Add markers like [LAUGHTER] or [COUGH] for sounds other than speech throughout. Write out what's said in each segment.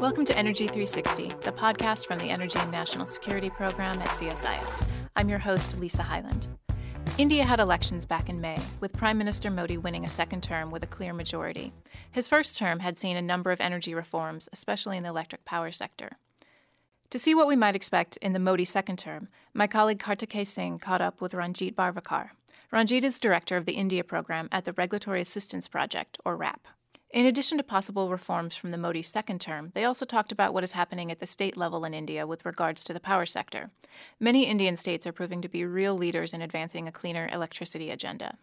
Welcome to Energy 360, the podcast from the Energy and National Security Program at CSIS. I'm your host, Lisa Hyland. India had elections back in May, with Prime Minister Modi winning a second term with a clear majority. His first term had seen a number of energy reforms, especially in the electric power sector. To see what we might expect in the Modi second term, my colleague Kartikeya Singh caught up with Ranjit Bharvirkar. Ranjit is director of the India program at the Regulatory Assistance Project, or RAP. In addition to possible reforms from the Modi second term, they also talked about what is happening at the state level in India with regards to the power sector. Many Indian states are proving to be real leaders in advancing a cleaner electricity agenda.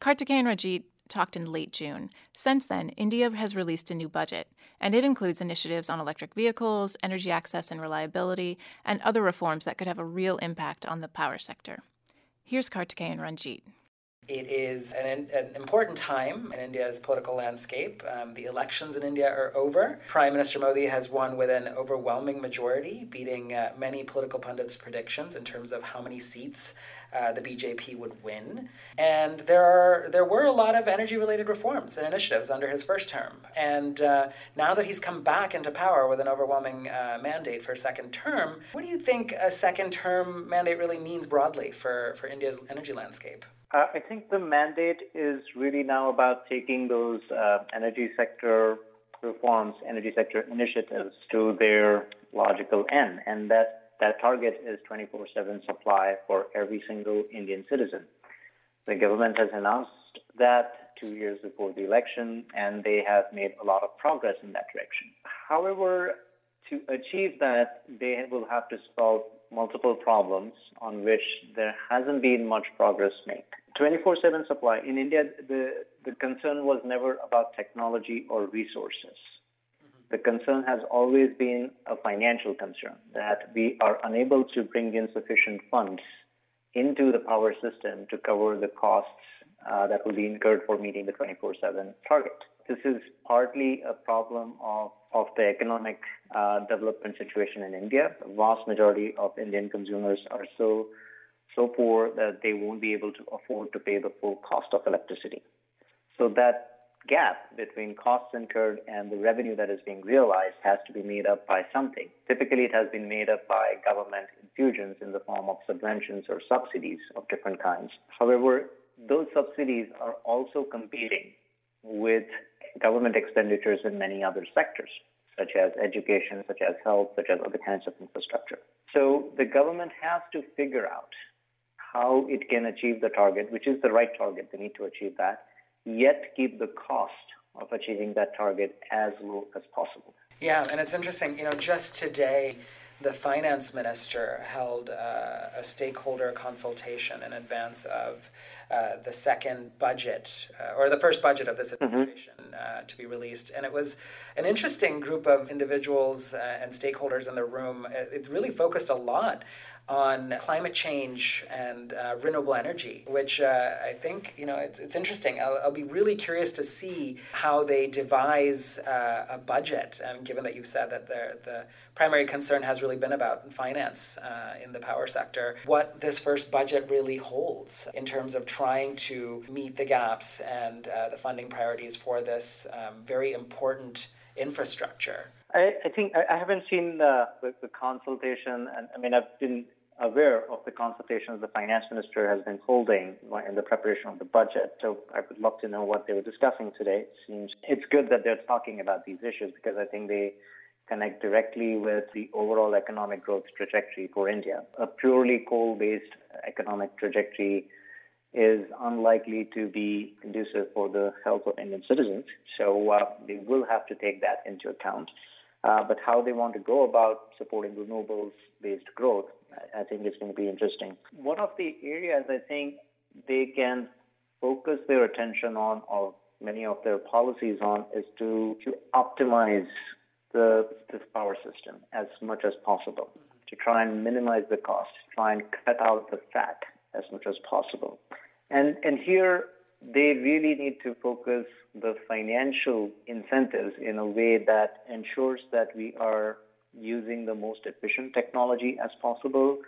Kartikeya and Ranjit talked in late June. Since then, India has released a new budget, and it includes initiatives on electric vehicles, energy access and reliability, and other reforms that could have a real impact on the power sector. Here's Kartikeya and Ranjit. It is an, an, important time in India's political landscape. Um, the elections in India are over. Prime Minister Modi has won with an overwhelming majority, beating uh, many political pundits' predictions in terms of how many seats uh, the BJP would win. And there are there were a lot of energy-related reforms and initiatives under his first term. And uh, now that he's come back into power with an overwhelming uh, mandate for a second term, what do you think a second term mandate really means broadly for, for India's energy landscape? Uh, I think the mandate is really now about taking those uh, energy sector reforms, energy sector initiatives to their logical end, and that that target is 24/7 supply for every single Indian citizen. The government has announced that two years before the election, and they have made a lot of progress in that direction. However, to achieve that, they will have to solve multiple problems on which there hasn't been much progress made. 24 7 supply. In India, the, the concern was never about technology or resources. Mm-hmm. The concern has always been a financial concern that we are unable to bring in sufficient funds into the power system to cover the costs uh, that will be incurred for meeting the 24 7 target. This is partly a problem of, of the economic uh, development situation in India. The vast majority of Indian consumers are so so poor that they won't be able to afford to pay the full cost of electricity. So that gap between costs incurred and the revenue that is being realized has to be made up by something. Typically, it has been made up by government infusions in the form of subventions or subsidies of different kinds. However, those subsidies are also competing with government expenditures in many other sectors, such as education, such as health, such as other kinds of infrastructure. So the government has to figure out how it can achieve the target, which is the right target. They need to achieve that, yet keep the cost of achieving that target as low as possible. Yeah, and it's interesting, you know, just today, the finance minister held uh, a stakeholder consultation in advance of uh, the second budget uh, or the first budget of this mm-hmm. administration mm-hmm. to be released. And it was an interesting group of individuals uh, and stakeholders in the room. It, it really focused a lot on climate change and uh, renewable energy, which uh, I think you know it's, it's interesting. I'll, I'll, be really curious to see how they devise uh, a budget. Um, given that you've said that the the primary concern has really been about finance uh, in the power sector, what this first budget really holds in terms of trying to meet the gaps and uh, the funding priorities for this um, very important infrastructure. I, I, think I haven't seen the, the, the, consultation, and I mean I've been aware of the consultations the finance minister has been holding in the preparation of the budget. So I would love to know what they were discussing today. It seems it's good that they're talking about these issues because I think they connect directly with the overall economic growth trajectory for India. A purely coal-based economic trajectory is unlikely to be conducive for the health of Indian citizens. So uh, they will have to take that into account. Uh, but how they want to go about supporting renewables-based growth I think it's going to be interesting. One of the areas I think they can focus their attention on, or many of their policies on, is to, to optimize the this power system as much as possible, to try and minimize the cost, try and cut out the fat as much as possible. And and here they really need to focus the financial incentives in a way that ensures that we are using the most efficient technology as possible.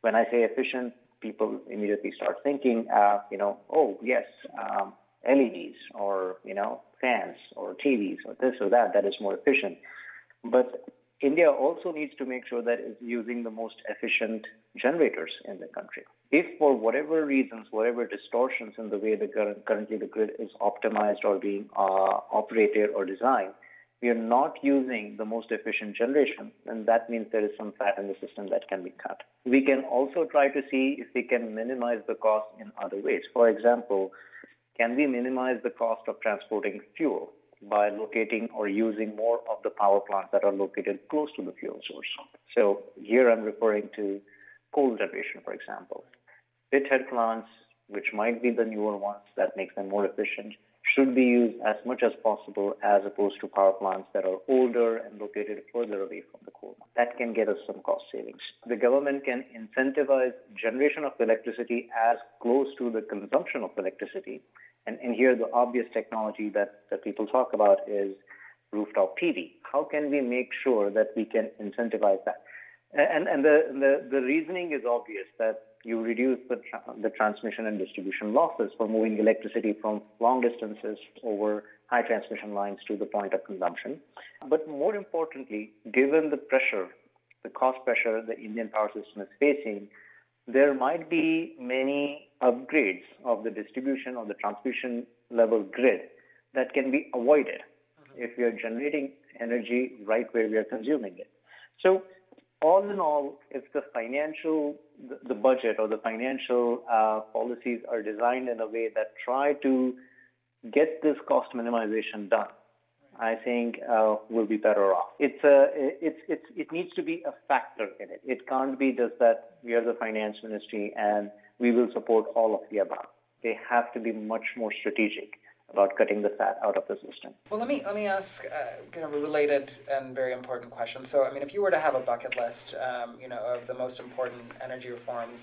When I say efficient, people immediately start thinking, uh, you know, oh yes, um, LEDs or you know fans or TVs or this or that that is more efficient. But India also needs to make sure that it's using the most efficient generators in the country. If for whatever reasons, whatever distortions in the way the current, currently the grid is optimized or being uh, operated or designed, we are not using the most efficient generation, then that means there is some fat in the system that can be cut. We can also try to see if we can minimize the cost in other ways. For example, can we minimize the cost of transporting fuel by locating or using more of the power plants that are located close to the fuel source? So here I'm referring to coal generation, for example. Pithead plants, which might be the newer ones that makes them more efficient, should be used as much as possible as opposed to power plants that are older and located further away from the coal. That can get us some cost savings. The government can incentivize generation of electricity as close to the consumption of electricity. And, and here the obvious technology that, that people talk about is rooftop PV. How can we make sure that we can incentivize that? And, and the, the, the reasoning is obvious that you reduce the, tra- the transmission and distribution losses for moving electricity from long distances over high transmission lines to the point of consumption. But more importantly, given the pressure, the cost pressure the Indian power system is facing, there might be many upgrades of the distribution or the transmission level grid that can be avoided mm-hmm. if we are generating energy right where we are consuming it. So all in all, if the financial, the, budget or the financial uh, policies are designed in a way that try to get this cost minimization done, I think uh, we'll be better off. It's a, it's, it's, it needs to be a factor in it. It can't be just that we are the finance ministry and we will support all of the above. They have to be much more strategic about cutting the fat out of the system. Well, let me let me ask uh, kind of a related and very important question. So, I mean, if you were to have a bucket list, um, you know, of the most important energy reforms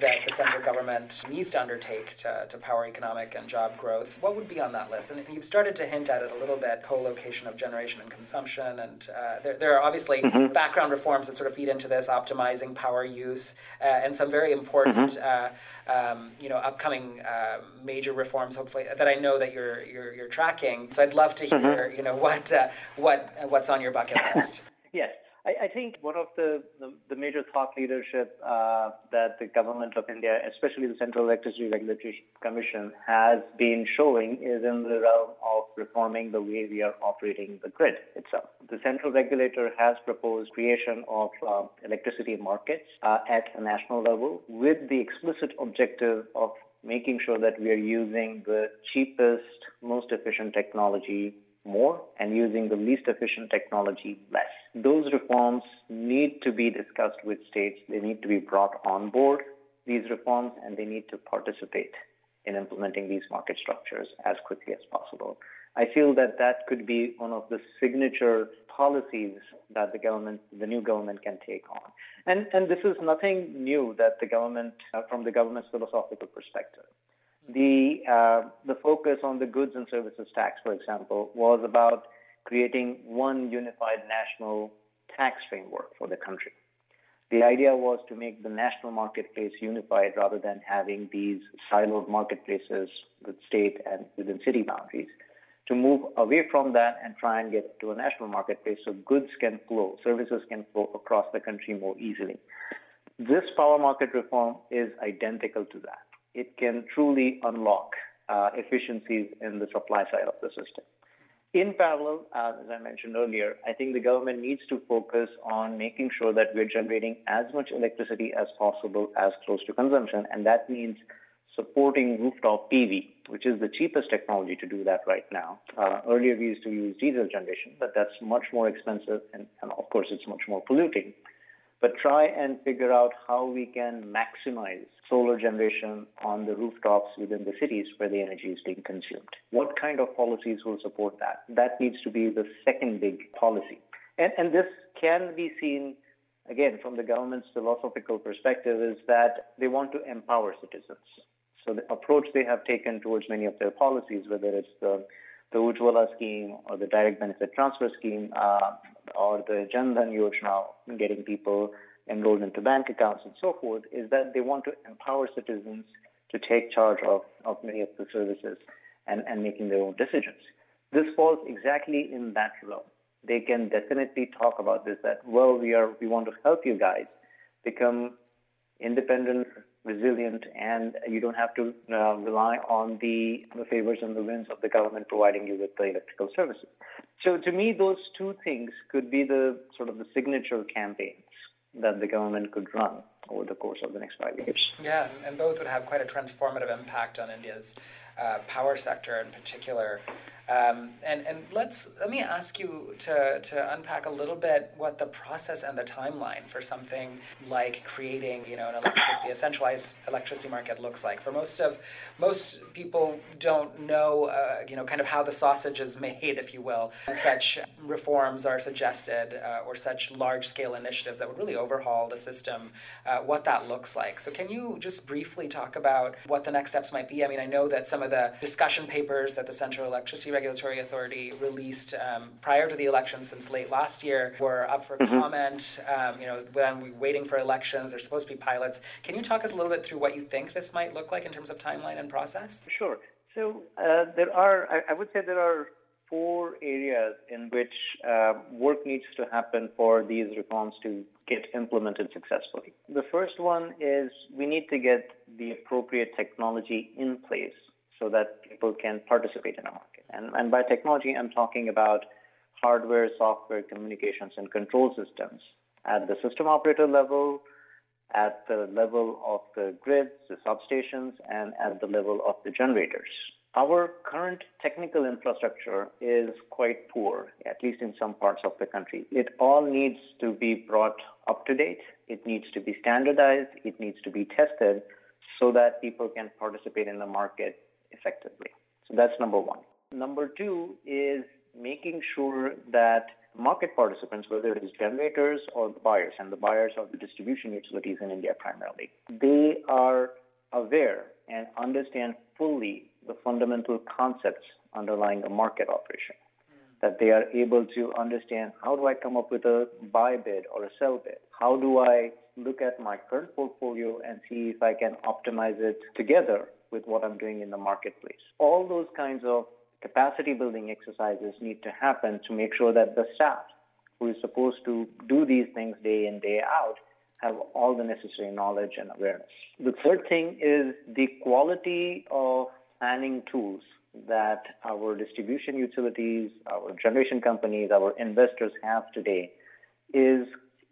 that the central government needs to undertake to, to power economic and job growth, what would be on that list? And you've started to hint at it a little bit co-location of generation and consumption. And uh, there, there are obviously mm-hmm. background reforms that sort of feed into this, optimizing power use, uh, and some very important, mm-hmm. uh, um, you know, upcoming uh, major reforms, hopefully, that I know that you're, you're, you're tracking. So I'd love to mm-hmm. hear, mm-hmm. you know, what, uh, what, what's on your bucket list. [LAUGHS] yes. I, I think one of the, the, the major thought leadership uh, that the government of India, especially the Central Electricity Regulatory Commission, has been showing is in the realm of reforming the way we are operating the grid itself. The central regulator has proposed creation of uh, electricity markets uh, at a national level with the explicit objective of making sure that we are using the cheapest, most efficient technology more and using the least efficient technology less. Those reforms need to be discussed with states. They need to be brought on board, these reforms, and they need to participate in implementing these market structures as quickly as possible. I feel that that could be one of the signature policies that the government, the new government can take on. And, and this is nothing new that the government, uh, from the government's philosophical perspective. The, uh, the focus on the goods and services tax, for example, was about creating one unified national tax framework for the country. The idea was to make the national marketplace unified rather than having these siloed marketplaces with state and within city boundaries. To move away from that and try and get to a national marketplace so goods can flow, services can flow across the country more easily. This power market reform is identical to that it can truly unlock uh, efficiencies in the supply side of the system. In parallel, uh, as I mentioned earlier, I think the government needs to focus on making sure that we're generating as much electricity as possible as close to consumption, and that means supporting rooftop PV, which is the cheapest technology to do that right now. Uh, earlier, we used to use diesel generation, but that's much more expensive, and, and of course, it's much more polluting but try and figure out how we can maximize solar generation on the rooftops within the cities where the energy is being consumed. What kind of policies will support that? That needs to be the second big policy. And, and this can be seen, again, from the government's philosophical perspective, is that they want to empower citizens. So the approach they have taken towards many of their policies, whether it's the the Ujjwala scheme or the direct benefit transfer scheme uh, or the Jan Dhan Yojana, getting people enrolled into bank accounts and so forth, is that they want to empower citizens to take charge of, of many of the services and, and making their own decisions. This falls exactly in that realm. They can definitely talk about this that, well, we are we want to help you guys become independent, resilient, and you don't have to uh, rely on the, the favors and the winds of the government providing you with the electrical services. So to me, those two things could be the sort of the signature campaigns that the government could run over the course of the next five years. Yeah, and both would have quite a transformative impact on India's uh, power sector in particular. Um, and and let's let me ask you to, to unpack a little bit what the process and the timeline for something like creating you know an electricity a centralized electricity market looks like. For most of most people don't know uh, you know kind of how the sausage is [LAUGHS] made, if you will. Such reforms are suggested uh, or such large scale initiatives that would really overhaul the system. Uh, what that looks like. So can you just briefly talk about what the next steps might be? I mean, I know that some of the discussion papers that the Central Electricity Regulatory Authority released um, prior to the election since late last year were up for mm-hmm. comment. Um, you know, when we're waiting for elections, there's supposed to be pilots. Can you talk us a little bit through what you think this might look like in terms of timeline and process? Sure. So uh, there are, I, I would say there are four areas in which uh, work needs to happen for these reforms to get implemented successfully. The first one is we need to get the appropriate technology in place so that people can participate in market. And, and by technology, I'm talking about hardware, software, communications, and control systems at the system operator level, at the level of the grids, the substations, and at the level of the generators. Our current technical infrastructure is quite poor, at least in some parts of the country. It all needs to be brought up to date. It needs to be standardized. It needs to be tested so that people can participate in the market effectively. So that's number one. Number two is making sure that market participants, whether it is generators or the buyers, and the buyers are the distribution utilities in India primarily, they are aware and understand fully the fundamental concepts underlying a market operation. Mm. That they are able to understand how do I come up with a buy bid or a sell bid? How do I look at my current portfolio and see if I can optimize it together with what I'm doing in the marketplace? All those kinds of capacity building exercises need to happen to make sure that the staff who is supposed to do these things day in, day out have all the necessary knowledge and awareness. The third thing is the quality of planning tools that our distribution utilities, our generation companies, our investors have today is,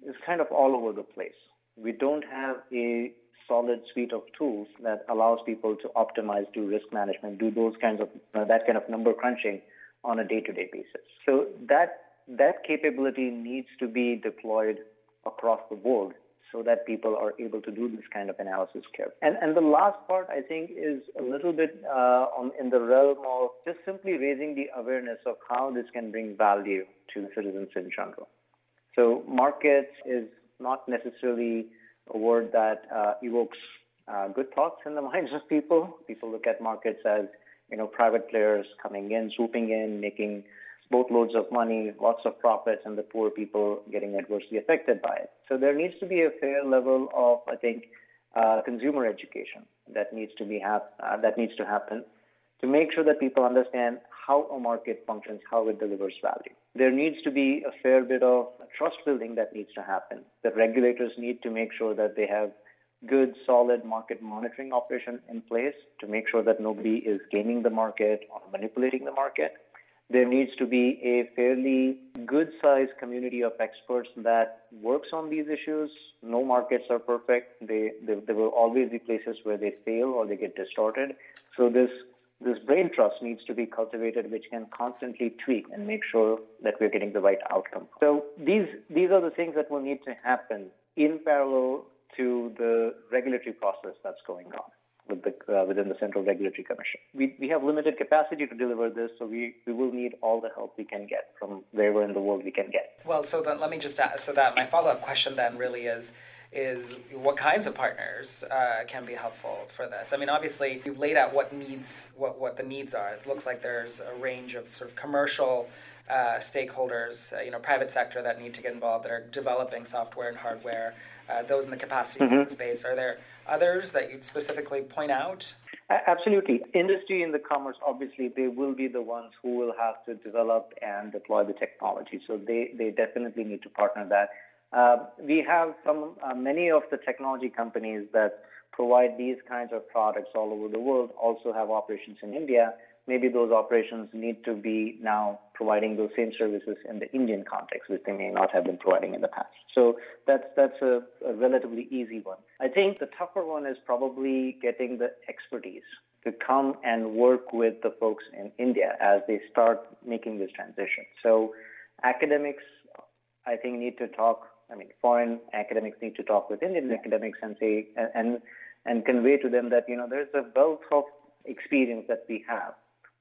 is kind of all over the place. We don't have a solid suite of tools that allows people to optimize, do risk management, do those kinds of uh, that kind of number crunching on a day-to-day basis. So that that capability needs to be deployed across the board so that people are able to do this kind of analysis care. And, and the last part, I think, is a little bit uh, on, in the realm of just simply raising the awareness of how this can bring value to citizens in general. So markets is not necessarily a word that uh, evokes uh, good thoughts in the [LAUGHS] minds of people. People look at markets as you know private players coming in, swooping in, making boatloads of money, lots of profits, and the poor people getting adversely affected by it. So there needs to be a fair level of, I think, uh, consumer education that needs to be hap- uh, that needs to happen to make sure that people understand how a market functions, how it delivers value. There needs to be a fair bit of trust building that needs to happen. The regulators need to make sure that they have good, solid market monitoring operation in place to make sure that nobody is gaming the market or manipulating the market there needs to be a fairly good sized community of experts that works on these issues. No markets are perfect. They, they, there will always be places where they fail or they get distorted. So this this brain trust needs to be cultivated, which can constantly tweak and make sure that we're getting the right outcome. So these these are the things that will need to happen in parallel to the regulatory process that's going on with the, uh, within the Central Regulatory Commission. We, we have limited capacity to deliver this, so we, we will need all the help we can get from wherever in the world we can get. Well, so then let me just ask, so that my follow up question then really is is what kinds of partners uh, can be helpful for this. I mean, obviously, you've laid out what needs, what, what the needs are. It looks like there's a range of sort of commercial uh, stakeholders, uh, you know, private sector that need to get involved that are developing software and hardware uh, those in the capacity mm-hmm. space. Are there others that you'd specifically point out? Absolutely. Industry and the commerce, obviously, they will be the ones who will have to develop and deploy the technology. So they, they definitely need to partner that. Uh, we have some uh, many of the technology companies that provide these kinds of products all over the world also have operations in India. Maybe those operations need to be now providing those same services in the Indian context, which they may not have been providing in the past. So that's that's a, a relatively easy one. I think the tougher one is probably getting the expertise to come and work with the folks in India as they start making this transition. So academics, I think, need to talk I mean, foreign academics need to talk with Indian academics and say and and convey to them that you know there's a wealth of experience that we have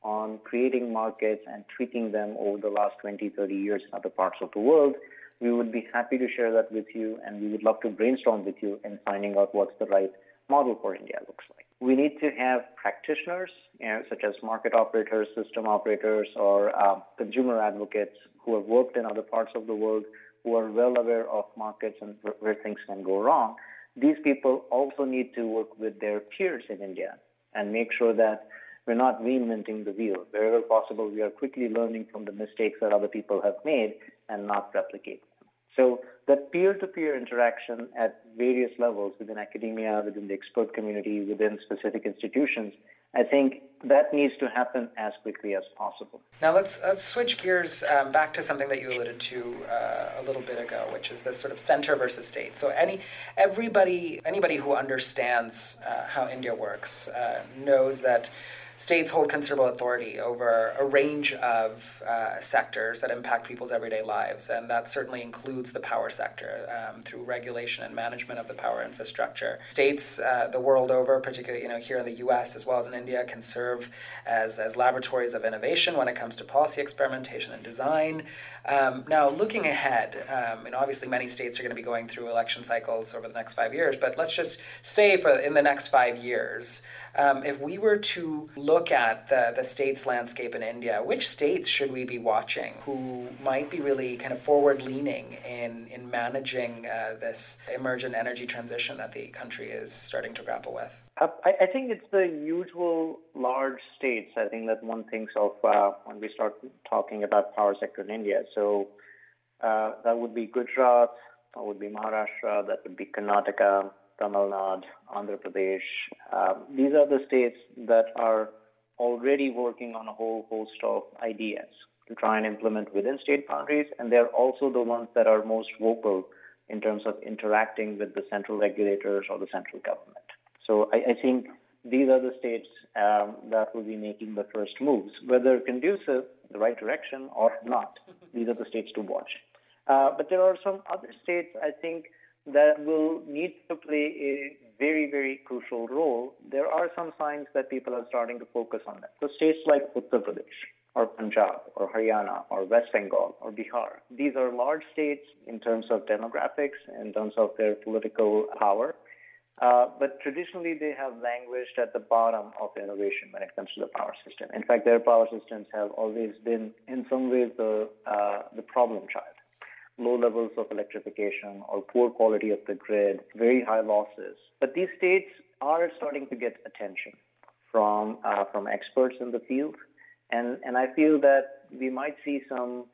on creating markets and tweaking them over the last 20, 30 years in other parts of the world. We would be happy to share that with you, and we would love to brainstorm with you in finding out what's the right model for India looks like. We need to have practitioners, you know, such as market operators, system operators, or uh, consumer advocates who have worked in other parts of the world who are well aware of markets and where things can go wrong, these people also need to work with their peers in India and make sure that we're not reinventing the wheel. Wherever possible, we are quickly learning from the mistakes that other people have made and not replicate them. So that peer-to-peer interaction at various levels within academia, within the expert community, within specific institutions I think that needs to happen as quickly as possible. Now let's, let's switch gears um, back to something that you alluded to uh, a little bit ago, which is this sort of center versus state. So any everybody anybody who understands uh, how India works uh, knows that states hold considerable authority over a range of uh, sectors that impact people's everyday lives, and that certainly includes the power sector um, through regulation and management of the power infrastructure. States uh, the world over, particularly you know here in the U.S. as well as in India, can serve as as laboratories of innovation when it comes to policy experimentation and design. Um, now, looking ahead, um, and obviously many states are going to be going through election cycles over the next five years, but let's just say for in the next five years, um, if we were to look at the, the states landscape in India, which states should we be watching who might be really kind of forward leaning in, in managing uh, this emergent energy transition that the country is starting to grapple with? Uh, I, I, think it's the usual large states. I think that one thinks of uh, when we start talking about power sector in India. So uh, that would be Gujarat, that would be Maharashtra, that would be Karnataka, Tamil Nadu, Andhra Pradesh. Um, these are the states that are already working on a whole host of ideas to try and implement within state boundaries, and they're also the ones that are most vocal in terms of interacting with the central regulators or the central government. So I, I think these are the states um, that will be making the first moves, whether conducive the right direction or not. These are the states to watch. Uh, but there are some other states, I think, that will need to play a very, very crucial role. There are some signs that people are starting to focus on that. So states like Uttar Pradesh, or Punjab, or Haryana, or West Bengal, or Bihar, these are large states in terms of demographics, in terms of their political power. Uh, but traditionally, they have languished at the bottom of innovation when it comes to the power system. In fact, their power systems have always been, in some ways, the uh, the problem child low levels of electrification or poor quality of the grid, very high losses. But these states are starting to get attention from uh, from experts in the field, and and I feel that we might see some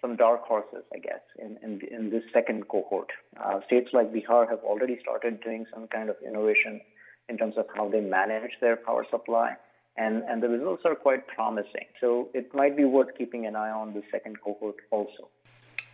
some dark horses, I guess, in in, in this second cohort. Uh, states like Bihar have already started doing some kind of innovation in terms of how they manage their power supply. And, and the results are quite promising. So it might be worth keeping an eye on the second cohort also.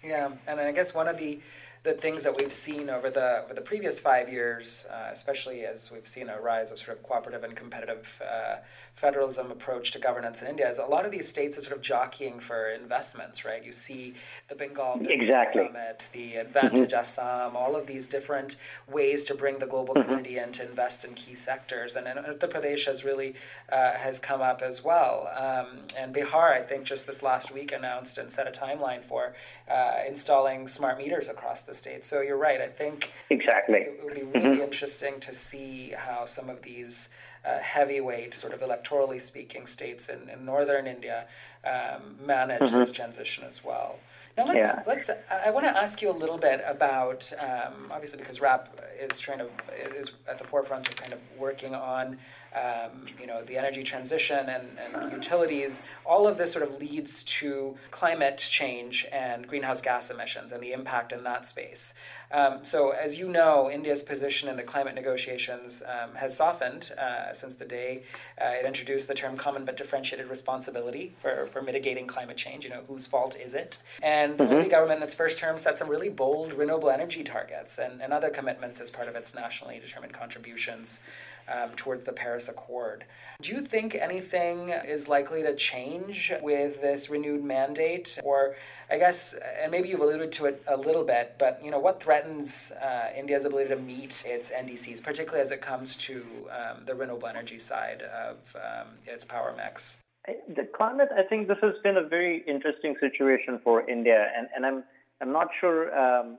Yeah, and I guess one of the the things that we've seen over the over the previous five years, uh, especially as we've seen a rise of sort of cooperative and competitive uh, federalism approach to governance in India, is a lot of these states are sort of jockeying for investments, right? You see the Bengal Business exactly. Summit, the Advantage mm-hmm. Assam, all of these different ways to bring the global mm-hmm. community in to invest in key sectors, and, and Uttar Pradesh has really uh, has come up as well, um, and Bihar, I think, just this last week announced and set a timeline for uh, installing smart meters across the state. So you're right. I think exactly it, would be really mm-hmm. interesting to see how some of these uh, heavyweight, sort of electorally speaking, states in, in northern India um, manage mm-hmm. this transition as well. Now let's yeah. let's. I want to ask you a little bit about um, obviously because RAP is trying to is at the forefront of kind of working on um, you know, the energy transition and, and utilities, all of this sort of leads to climate change and greenhouse gas emissions and the impact in that space. Um, so, as you know, India's position in the climate negotiations um, has softened uh, since the day uh, it introduced the term common but differentiated responsibility for, for mitigating climate change. You know, whose fault is it? And mm-hmm. the government in its first term set some really bold renewable energy targets and, and other commitments as part of its nationally determined contributions um, towards the Paris Accord. Do you think anything is likely to change with this renewed mandate? Or, I guess, and maybe you've alluded to it a little bit, but you know, what threatens uh, India's ability to meet its NDCs, particularly as it comes to um, the renewable energy side of um, its power mix? The climate, I think this has been a very interesting situation for India, and, and I'm I'm not sure um,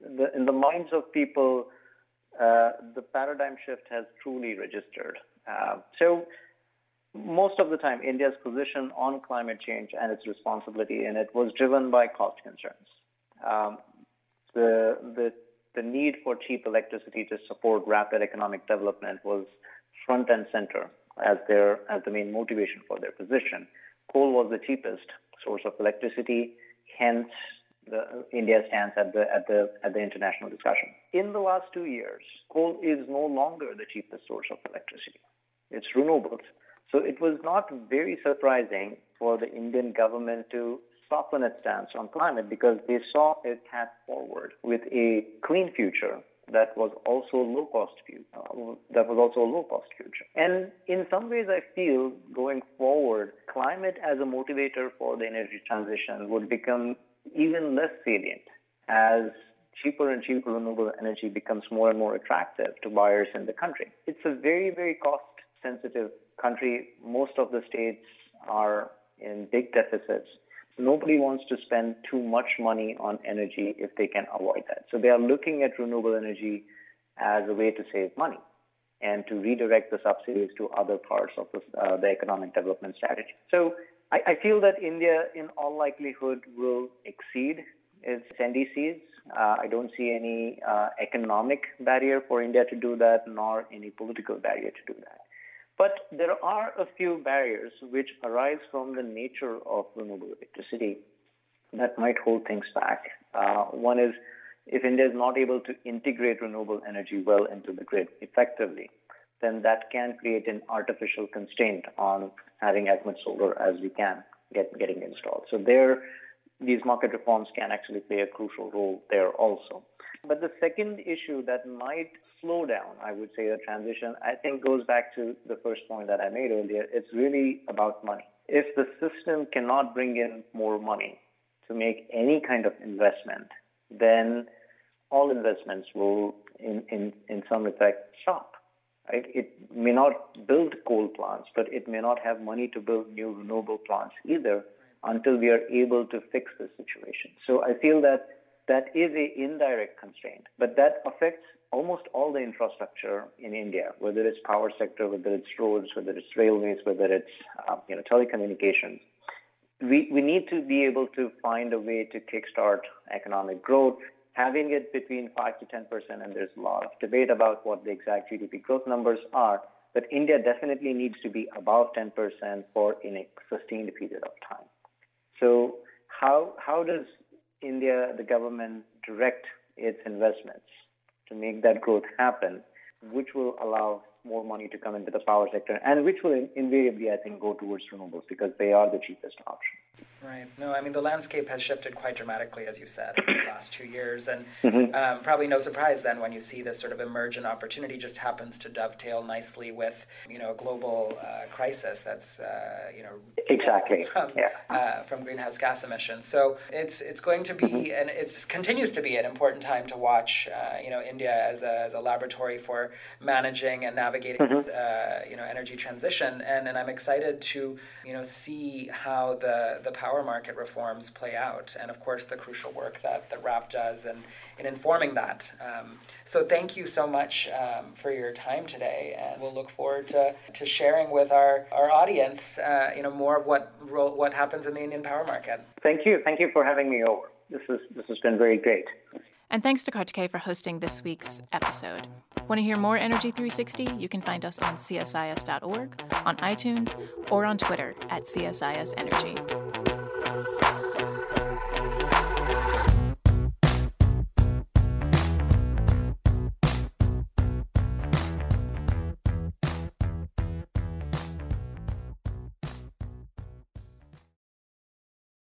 the, in the minds of people uh, the paradigm shift has truly registered. Uh, so most of the time, India's position on climate change and its responsibility in it was driven by cost concerns. Um, the, the, the need for cheap electricity to support rapid economic development was front and center as their as the main motivation for their position. Coal was the cheapest source of electricity, hence the, India stands at the at the at the international discussion. In the last two years, coal is no longer the cheapest source of electricity. It's renewables. So it was not very surprising for the Indian government to soften its stance on climate because they saw a path forward with a clean future that was also low cost uh, that was also a low cost future. And in some ways, I feel going forward, climate as a motivator for the energy transition would become even less salient as cheaper and cheaper renewable energy becomes more and more attractive to buyers in the country. It's a very, very cost sensitive country. Most of the states are in big deficits. Nobody wants to spend too much money on energy if they can avoid that. So they are looking at renewable energy as a way to save money and to redirect the subsidies to other parts of the, uh, the economic development strategy. So I, I feel that India, in all likelihood, will exceed its NDCs. Uh, I don't see any uh, economic barrier for India to do that, nor any political barrier to do that. But there are a few barriers which arise from the nature of renewable electricity that might hold things back. Uh, one is if India is not able to integrate renewable energy well into the grid effectively, then that can create an artificial constraint on having as much solar as we can get getting installed. So there, these market reforms can actually play a crucial role there also. But the second issue that might slow down, I would say, the transition, I think goes back to the first point that I made earlier. It's really about money. If the system cannot bring in more money to make any kind of investment, then all investments will, in, in, in some respect, stop. Right? It may not build coal plants, but it may not have money to build new renewable plants either until we are able to fix the situation. So I feel that that is an indirect constraint, but that affects almost all the infrastructure in India, whether it's power sector, whether it's roads, whether it's railways, whether it's uh, you know telecommunications. We, we need to be able to find a way to kickstart economic growth having it between 5 to 10 percent, and there's a lot of debate about what the exact GDP growth numbers are, but India definitely needs to be above 10 percent for in a sustained period of time. So how how does India, the government, direct its investments to make that growth happen, which will allow more money to come into the power sector, and which will invariably, I think, go towards renewables because they are the cheapest option. Right. No, I mean, the landscape has shifted quite dramatically, as you said, in the last two years. And mm-hmm. um, probably no surprise then when you see this sort of emergent opportunity just happens to dovetail nicely with, you know, a global uh, crisis that's, uh, you know, exactly [LAUGHS] from, yeah. uh, from greenhouse gas emissions. So it's it's going to be, mm-hmm. and it continues to be an important time to watch, uh, you know, India as a, as a laboratory for managing and navigating mm-hmm. this, uh, you know, energy transition. And, and I'm excited to, you know, see how the, the power market reforms play out, and of course the crucial work that the RAP does in, in informing that. Um, so thank you so much um, for your time today, and we'll look forward to, to sharing with our, our audience, uh, you know, more of what what happens in the Indian power market. Thank you, thank you for having me over. This is this has been very great. And thanks to Kartikeya for hosting this week's episode. Want to hear more Energy 360? You can find us on csis.org, on iTunes, or on Twitter at CSIS Energy.